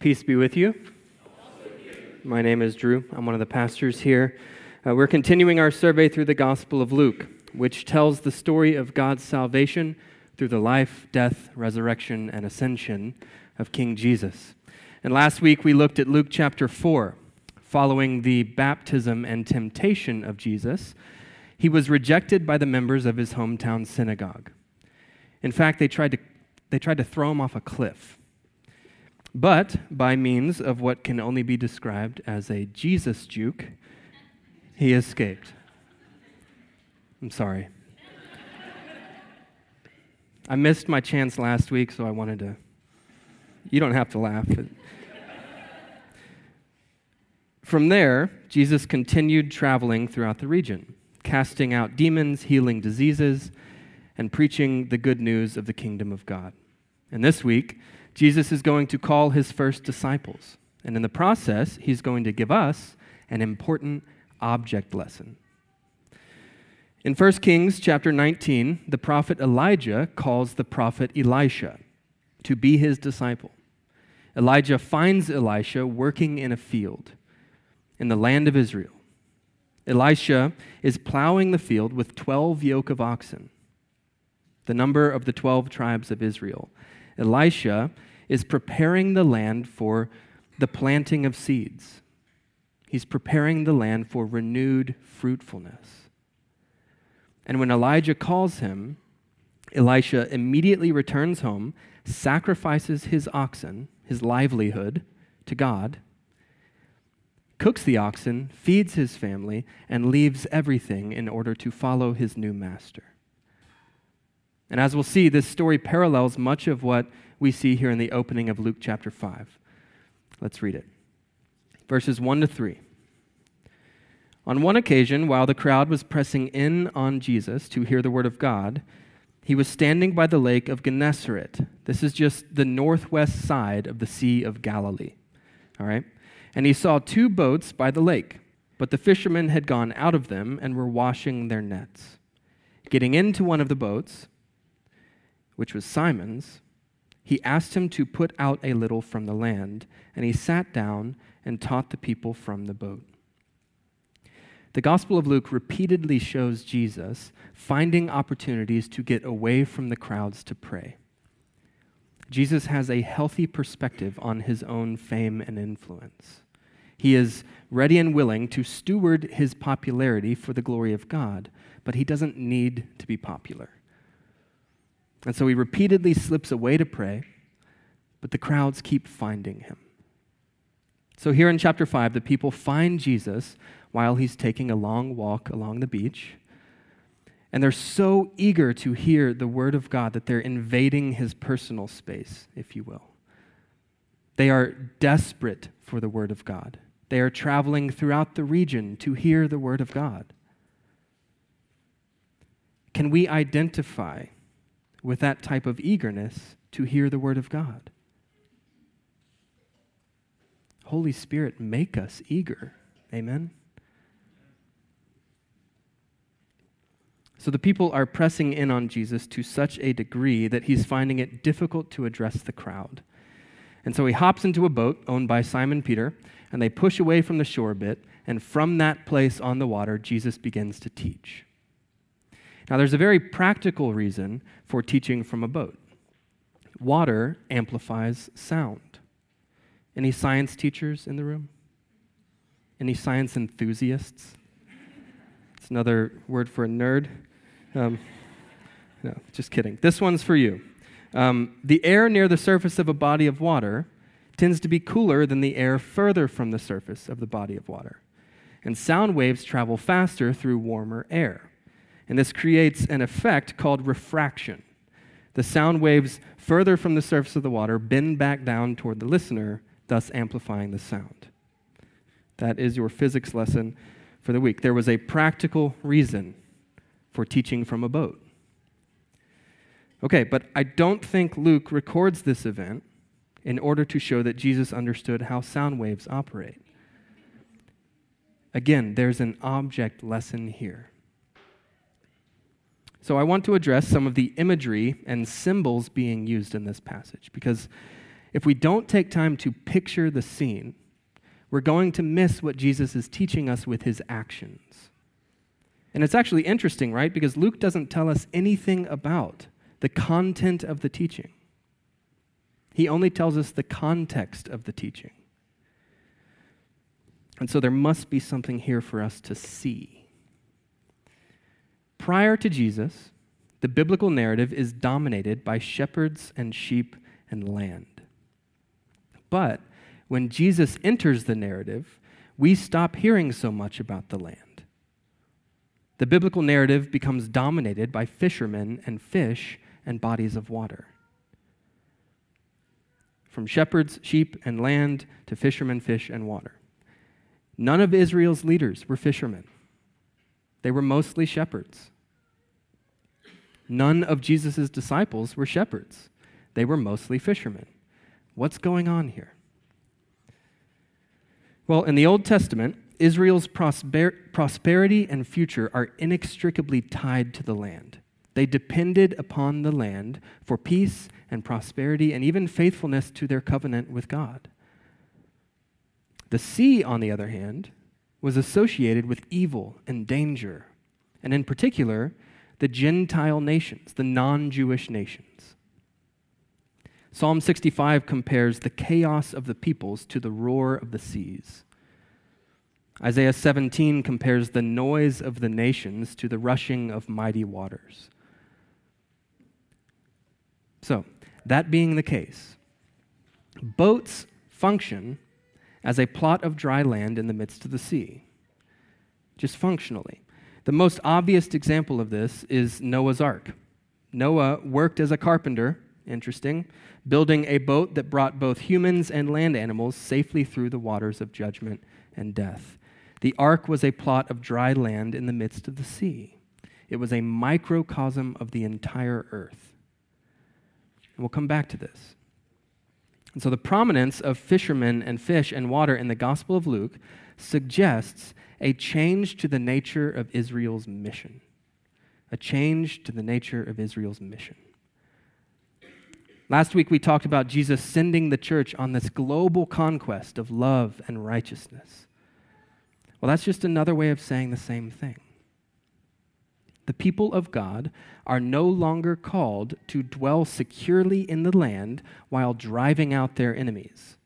Peace be with you. My name is Drew. I'm one of the pastors here. Uh, we're continuing our survey through the Gospel of Luke, which tells the story of God's salvation through the life, death, resurrection, and ascension of King Jesus. And last week we looked at Luke chapter 4. Following the baptism and temptation of Jesus, he was rejected by the members of his hometown synagogue. In fact, they tried to, they tried to throw him off a cliff. But by means of what can only be described as a Jesus juke, he escaped. I'm sorry. I missed my chance last week, so I wanted to. You don't have to laugh. From there, Jesus continued traveling throughout the region, casting out demons, healing diseases, and preaching the good news of the kingdom of God. And this week, Jesus is going to call his first disciples. And in the process, he's going to give us an important object lesson. In 1 Kings chapter 19, the prophet Elijah calls the prophet Elisha to be his disciple. Elijah finds Elisha working in a field in the land of Israel. Elisha is plowing the field with 12 yoke of oxen, the number of the 12 tribes of Israel. Elisha is preparing the land for the planting of seeds. He's preparing the land for renewed fruitfulness. And when Elijah calls him, Elisha immediately returns home, sacrifices his oxen, his livelihood, to God, cooks the oxen, feeds his family, and leaves everything in order to follow his new master. And as we'll see, this story parallels much of what we see here in the opening of Luke chapter 5. Let's read it. Verses 1 to 3. On one occasion, while the crowd was pressing in on Jesus to hear the word of God, he was standing by the lake of Gennesaret. This is just the northwest side of the Sea of Galilee. All right? And he saw two boats by the lake, but the fishermen had gone out of them and were washing their nets. Getting into one of the boats, which was Simon's, he asked him to put out a little from the land, and he sat down and taught the people from the boat. The Gospel of Luke repeatedly shows Jesus finding opportunities to get away from the crowds to pray. Jesus has a healthy perspective on his own fame and influence. He is ready and willing to steward his popularity for the glory of God, but he doesn't need to be popular. And so he repeatedly slips away to pray, but the crowds keep finding him. So here in chapter 5, the people find Jesus while he's taking a long walk along the beach. And they're so eager to hear the word of God that they're invading his personal space, if you will. They are desperate for the word of God. They are traveling throughout the region to hear the word of God. Can we identify with that type of eagerness to hear the Word of God. Holy Spirit, make us eager. Amen. So the people are pressing in on Jesus to such a degree that he's finding it difficult to address the crowd. And so he hops into a boat owned by Simon Peter, and they push away from the shore a bit, and from that place on the water, Jesus begins to teach. Now, there's a very practical reason for teaching from a boat water amplifies sound. Any science teachers in the room? Any science enthusiasts? It's another word for a nerd. Um, no, just kidding. This one's for you. Um, the air near the surface of a body of water tends to be cooler than the air further from the surface of the body of water. And sound waves travel faster through warmer air. And this creates an effect called refraction. The sound waves further from the surface of the water bend back down toward the listener, thus amplifying the sound. That is your physics lesson for the week. There was a practical reason for teaching from a boat. Okay, but I don't think Luke records this event in order to show that Jesus understood how sound waves operate. Again, there's an object lesson here. So I want to address some of the imagery and symbols being used in this passage because if we don't take time to picture the scene, we're going to miss what Jesus is teaching us with his actions. And it's actually interesting, right? Because Luke doesn't tell us anything about the content of the teaching, he only tells us the context of the teaching. And so there must be something here for us to see. Prior to Jesus, the biblical narrative is dominated by shepherds and sheep and land. But when Jesus enters the narrative, we stop hearing so much about the land. The biblical narrative becomes dominated by fishermen and fish and bodies of water. From shepherds, sheep, and land to fishermen, fish, and water. None of Israel's leaders were fishermen, they were mostly shepherds. None of Jesus' disciples were shepherds, they were mostly fishermen. What's going on here? Well, in the Old Testament, Israel's prosper- prosperity and future are inextricably tied to the land. They depended upon the land for peace and prosperity and even faithfulness to their covenant with God. The sea, on the other hand, was associated with evil and danger, and in particular, the Gentile nations, the non Jewish nations. Psalm 65 compares the chaos of the peoples to the roar of the seas. Isaiah 17 compares the noise of the nations to the rushing of mighty waters. So, that being the case, boats function as a plot of dry land in the midst of the sea, just functionally. The most obvious example of this is Noah's Ark. Noah worked as a carpenter, interesting, building a boat that brought both humans and land animals safely through the waters of judgment and death. The ark was a plot of dry land in the midst of the sea. It was a microcosm of the entire earth. And we'll come back to this. And so the prominence of fishermen and fish and water in the Gospel of Luke suggests a change to the nature of Israel's mission. A change to the nature of Israel's mission. Last week we talked about Jesus sending the church on this global conquest of love and righteousness. Well, that's just another way of saying the same thing. The people of God are no longer called to dwell securely in the land while driving out their enemies.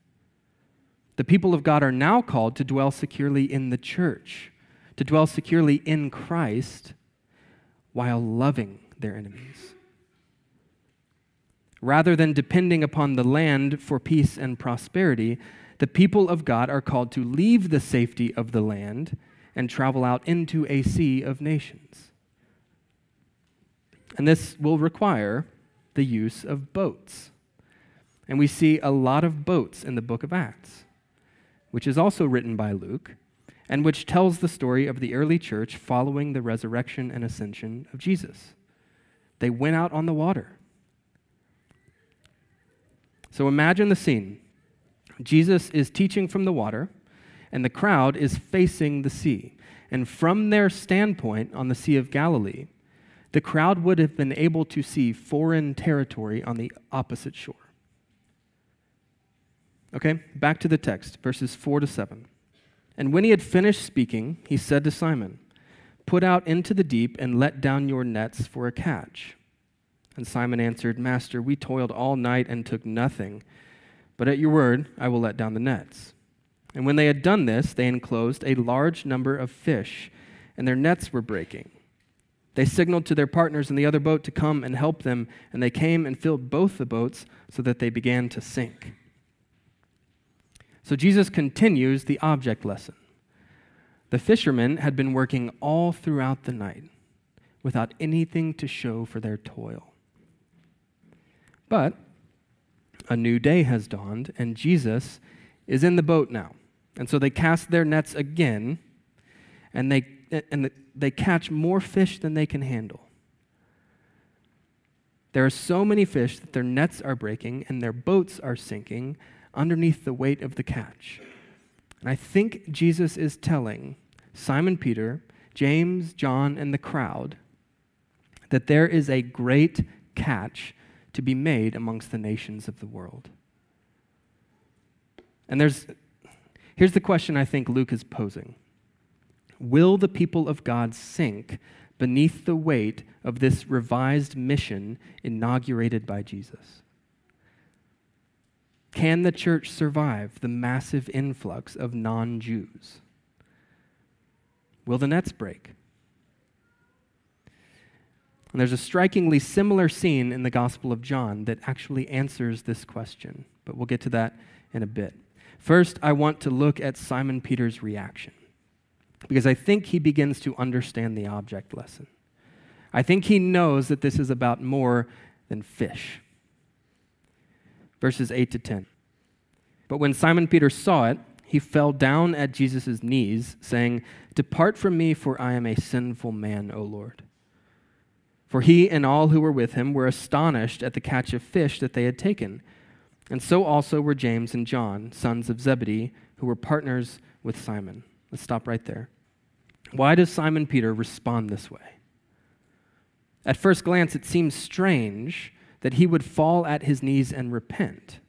The people of God are now called to dwell securely in the church, to dwell securely in Christ while loving their enemies. Rather than depending upon the land for peace and prosperity, the people of God are called to leave the safety of the land and travel out into a sea of nations. And this will require the use of boats. And we see a lot of boats in the book of Acts, which is also written by Luke, and which tells the story of the early church following the resurrection and ascension of Jesus. They went out on the water. So imagine the scene. Jesus is teaching from the water, and the crowd is facing the sea. And from their standpoint on the Sea of Galilee, the crowd would have been able to see foreign territory on the opposite shore. Okay, back to the text, verses 4 to 7. And when he had finished speaking, he said to Simon, Put out into the deep and let down your nets for a catch. And Simon answered, Master, we toiled all night and took nothing. But at your word, I will let down the nets. And when they had done this, they enclosed a large number of fish, and their nets were breaking. They signaled to their partners in the other boat to come and help them, and they came and filled both the boats so that they began to sink. So Jesus continues the object lesson. The fishermen had been working all throughout the night without anything to show for their toil. But a new day has dawned, and Jesus is in the boat now. And so they cast their nets again, and they, and they catch more fish than they can handle. There are so many fish that their nets are breaking and their boats are sinking underneath the weight of the catch. And I think Jesus is telling Simon Peter, James, John, and the crowd that there is a great catch to be made amongst the nations of the world. And there's, here's the question I think Luke is posing Will the people of God sink beneath the weight of this revised mission inaugurated by Jesus? Can the church survive the massive influx of non Jews? Will the nets break? And there's a strikingly similar scene in the Gospel of John that actually answers this question, but we'll get to that in a bit. First, I want to look at Simon Peter's reaction because I think he begins to understand the object lesson. I think he knows that this is about more than fish. Verses 8 to 10. But when Simon Peter saw it, he fell down at Jesus' knees, saying, Depart from me, for I am a sinful man, O Lord. For he and all who were with him were astonished at the catch of fish that they had taken. And so also were James and John, sons of Zebedee, who were partners with Simon. Let's stop right there. Why does Simon Peter respond this way? At first glance, it seems strange that he would fall at his knees and repent.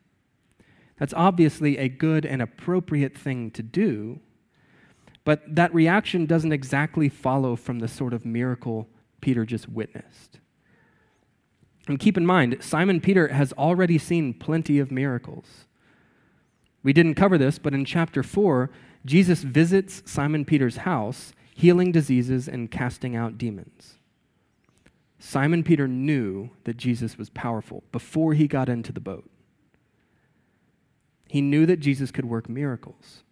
That's obviously a good and appropriate thing to do, but that reaction doesn't exactly follow from the sort of miracle Peter just witnessed. And keep in mind, Simon Peter has already seen plenty of miracles. We didn't cover this, but in chapter 4, Jesus visits Simon Peter's house, healing diseases and casting out demons. Simon Peter knew that Jesus was powerful before he got into the boat. He knew that Jesus could work miracles.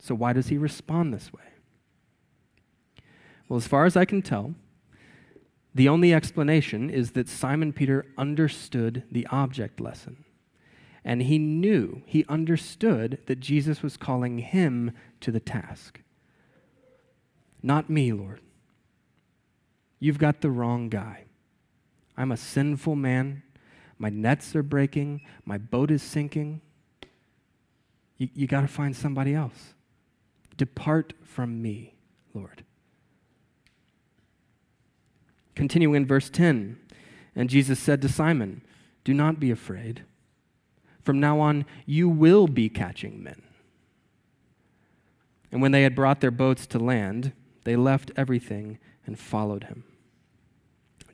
So, why does he respond this way? Well, as far as I can tell, the only explanation is that Simon Peter understood the object lesson. And he knew, he understood that Jesus was calling him to the task. Not me, Lord. You've got the wrong guy. I'm a sinful man. My nets are breaking. My boat is sinking. You, you got to find somebody else. Depart from me, Lord. Continuing in verse 10, and Jesus said to Simon, Do not be afraid. From now on, you will be catching men. And when they had brought their boats to land, they left everything and followed him.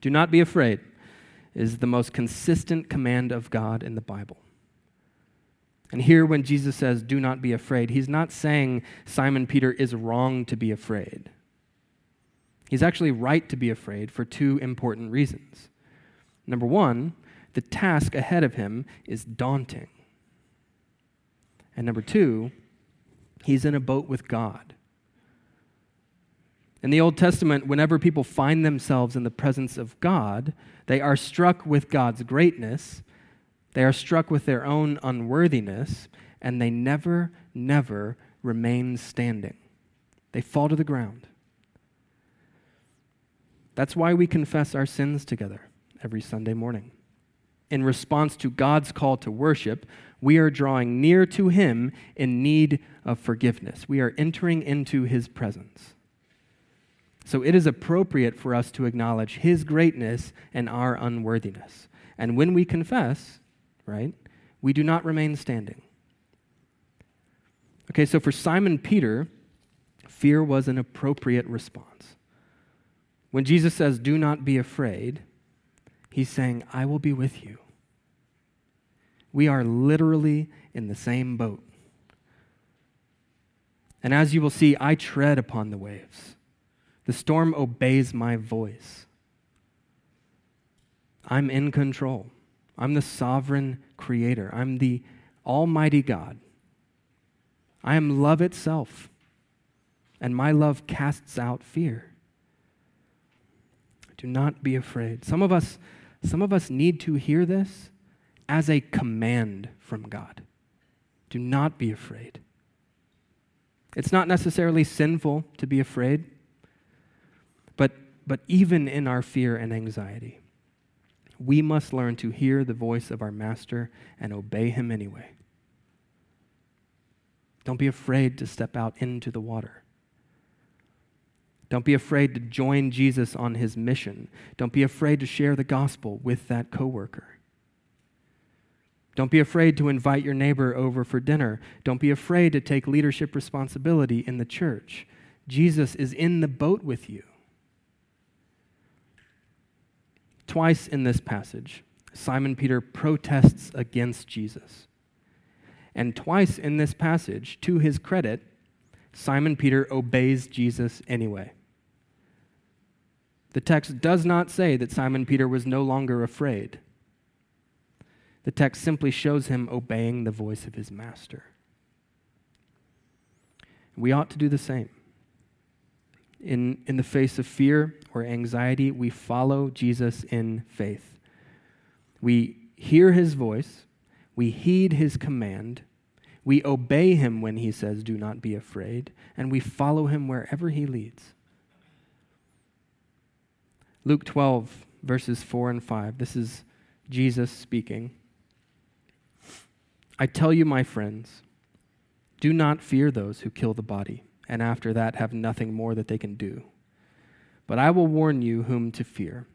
Do not be afraid is the most consistent command of God in the Bible. And here, when Jesus says, Do not be afraid, he's not saying Simon Peter is wrong to be afraid. He's actually right to be afraid for two important reasons. Number one, the task ahead of him is daunting. And number two, he's in a boat with God. In the Old Testament, whenever people find themselves in the presence of God, they are struck with God's greatness, they are struck with their own unworthiness, and they never, never remain standing. They fall to the ground. That's why we confess our sins together every Sunday morning. In response to God's call to worship, we are drawing near to Him in need of forgiveness. We are entering into His presence. So it is appropriate for us to acknowledge His greatness and our unworthiness. And when we confess, right, we do not remain standing. Okay, so for Simon Peter, fear was an appropriate response. When Jesus says, Do not be afraid, he's saying, I will be with you. We are literally in the same boat. And as you will see, I tread upon the waves. The storm obeys my voice. I'm in control. I'm the sovereign creator. I'm the almighty God. I am love itself, and my love casts out fear. Do not be afraid. Some of us, some of us need to hear this as a command from God. Do not be afraid. It's not necessarily sinful to be afraid, but even in our fear and anxiety, we must learn to hear the voice of our Master and obey him anyway. Don't be afraid to step out into the water. Don't be afraid to join Jesus on his mission. Don't be afraid to share the gospel with that coworker. Don't be afraid to invite your neighbor over for dinner. Don't be afraid to take leadership responsibility in the church. Jesus is in the boat with you. Twice in this passage, Simon Peter protests against Jesus. And twice in this passage, to his credit, Simon Peter obeys Jesus anyway. The text does not say that Simon Peter was no longer afraid. The text simply shows him obeying the voice of his master. We ought to do the same. In, in the face of fear or anxiety, we follow Jesus in faith. We hear his voice, we heed his command, we obey him when he says, Do not be afraid, and we follow him wherever he leads. Luke 12, verses 4 and 5. This is Jesus speaking. I tell you, my friends, do not fear those who kill the body, and after that have nothing more that they can do. But I will warn you whom to fear.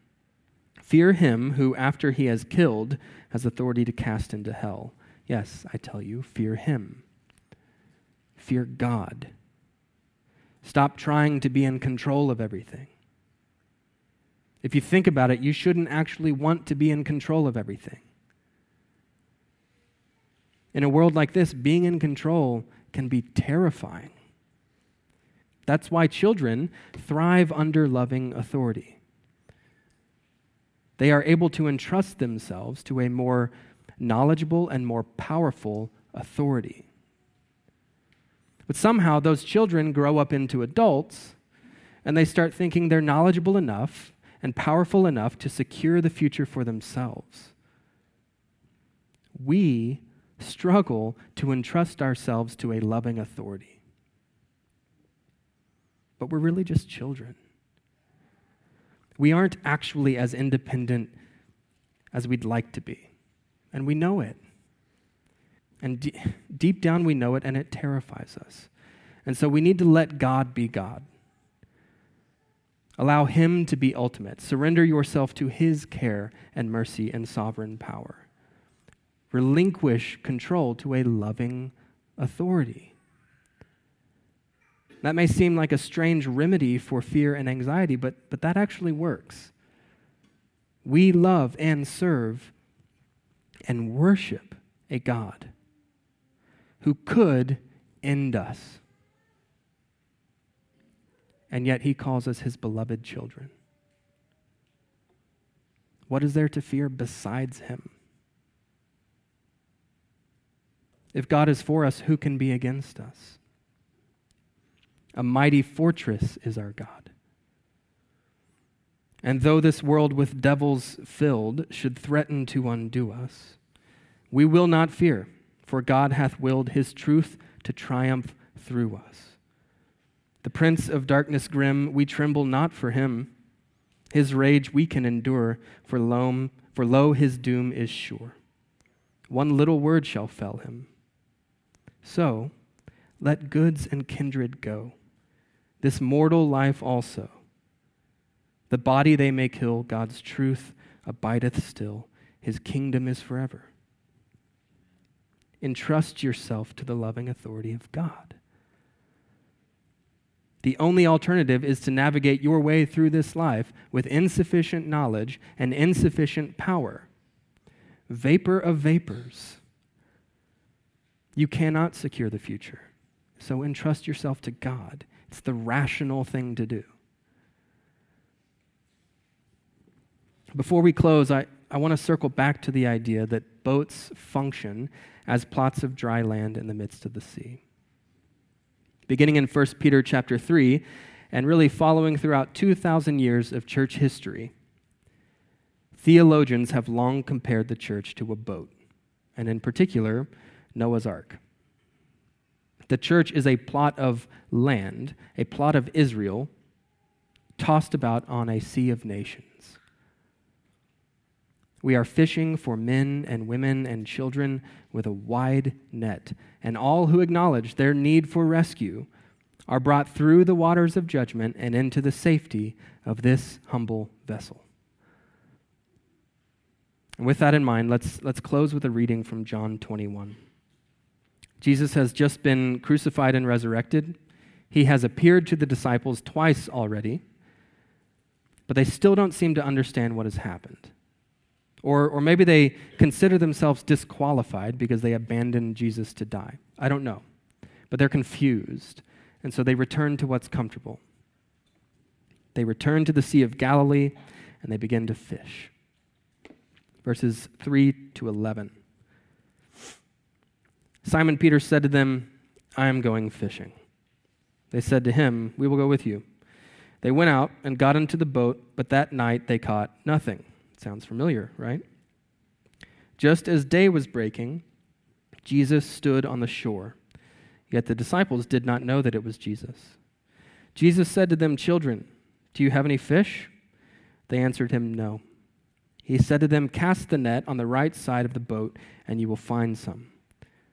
Fear him who, after he has killed, has authority to cast into hell. Yes, I tell you, fear him. Fear God. Stop trying to be in control of everything. If you think about it, you shouldn't actually want to be in control of everything. In a world like this, being in control can be terrifying. That's why children thrive under loving authority. They are able to entrust themselves to a more knowledgeable and more powerful authority. But somehow those children grow up into adults and they start thinking they're knowledgeable enough and powerful enough to secure the future for themselves. We struggle to entrust ourselves to a loving authority. But we're really just children. We aren't actually as independent as we'd like to be, and we know it. And d- deep down, we know it, and it terrifies us. And so we need to let God be God. Allow Him to be ultimate. Surrender yourself to His care and mercy and sovereign power. Relinquish control to a loving authority. That may seem like a strange remedy for fear and anxiety, but, but that actually works. We love and serve and worship a God who could end us and yet he calls us his beloved children. What is there to fear besides him? If God is for us, who can be against us? A mighty fortress is our God. And though this world with devils filled should threaten to undo us, we will not fear, for God hath willed his truth to triumph through us. The prince of darkness grim, we tremble not for him. His rage we can endure, for lo, for lo his doom is sure. One little word shall fell him. So let goods and kindred go, this mortal life also. The body they may kill, God's truth abideth still, his kingdom is forever. Entrust yourself to the loving authority of God. The only alternative is to navigate your way through this life with insufficient knowledge and insufficient power. Vapor of vapors. You cannot secure the future. So entrust yourself to God. It's the rational thing to do. Before we close, I, I want to circle back to the idea that boats function as plots of dry land in the midst of the sea beginning in 1 Peter chapter 3 and really following throughout 2,000 years of church history. Theologians have long compared the church to a boat, and in particular, Noah's Ark. The church is a plot of land, a plot of Israel, tossed about on a sea of nations. We are fishing for men and women and children with a wide net, and all who acknowledge their need for rescue are brought through the waters of judgment and into the safety of this humble vessel. And with that in mind, let's, let's close with a reading from John 21. Jesus has just been crucified and resurrected. He has appeared to the disciples twice already, but they still don't seem to understand what has happened. Or, or maybe they consider themselves disqualified because they abandoned Jesus to die. I don't know. But they're confused, and so they return to what's comfortable. They return to the Sea of Galilee and they begin to fish. Verses 3 to 11. Simon Peter said to them, I am going fishing. They said to him, We will go with you. They went out and got into the boat, but that night they caught nothing. Sounds familiar, right? Just as day was breaking, Jesus stood on the shore. Yet the disciples did not know that it was Jesus. Jesus said to them, Children, do you have any fish? They answered him, No. He said to them, Cast the net on the right side of the boat, and you will find some.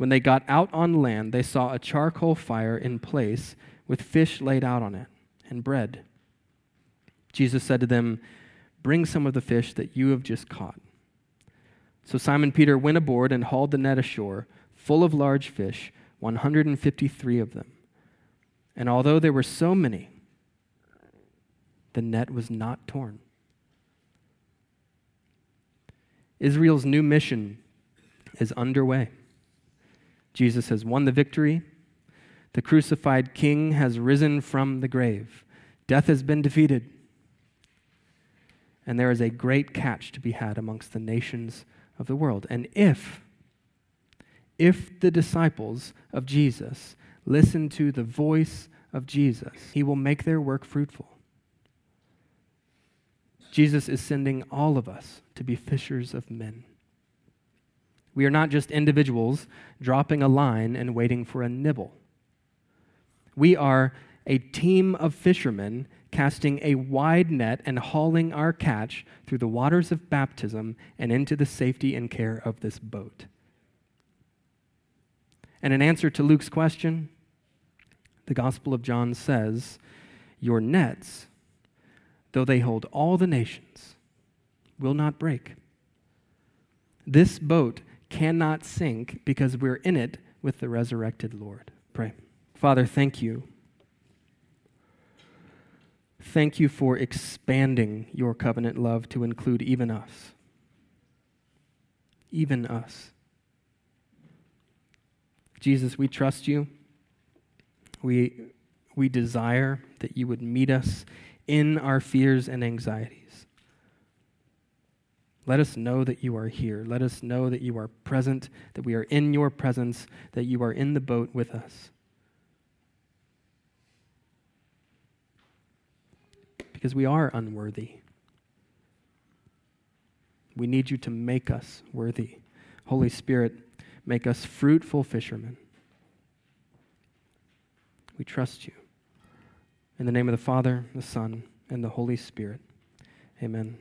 When they got out on land, they saw a charcoal fire in place, with fish laid out on it, and bread. Jesus said to them, Bring some of the fish that you have just caught. So Simon Peter went aboard and hauled the net ashore, full of large fish, 153 of them. And although there were so many, the net was not torn. Israel's new mission is underway. Jesus has won the victory. The crucified king has risen from the grave. Death has been defeated. And there is a great catch to be had amongst the nations of the world. And if, if the disciples of Jesus listen to the voice of Jesus, he will make their work fruitful. Jesus is sending all of us to be fishers of men. We are not just individuals dropping a line and waiting for a nibble. We are a team of fishermen casting a wide net and hauling our catch through the waters of baptism and into the safety and care of this boat. And in answer to Luke's question, the Gospel of John says, Your nets though they hold all the nations, will not break. This boat cannot sink because we're in it with the resurrected Lord. Pray. Father, thank you. Thank you for expanding your covenant love to include even us. Even us. Jesus, we trust you. We, we desire that you would meet us in our fears and anxieties. Let us know that you are here. Let us know that you are present, that we are in your presence, that you are in the boat with us. Because we are unworthy. We need you to make us worthy. Holy Spirit, make us fruitful fishermen. We trust you. In the name of the Father, the Son, and the Holy Spirit. Amen.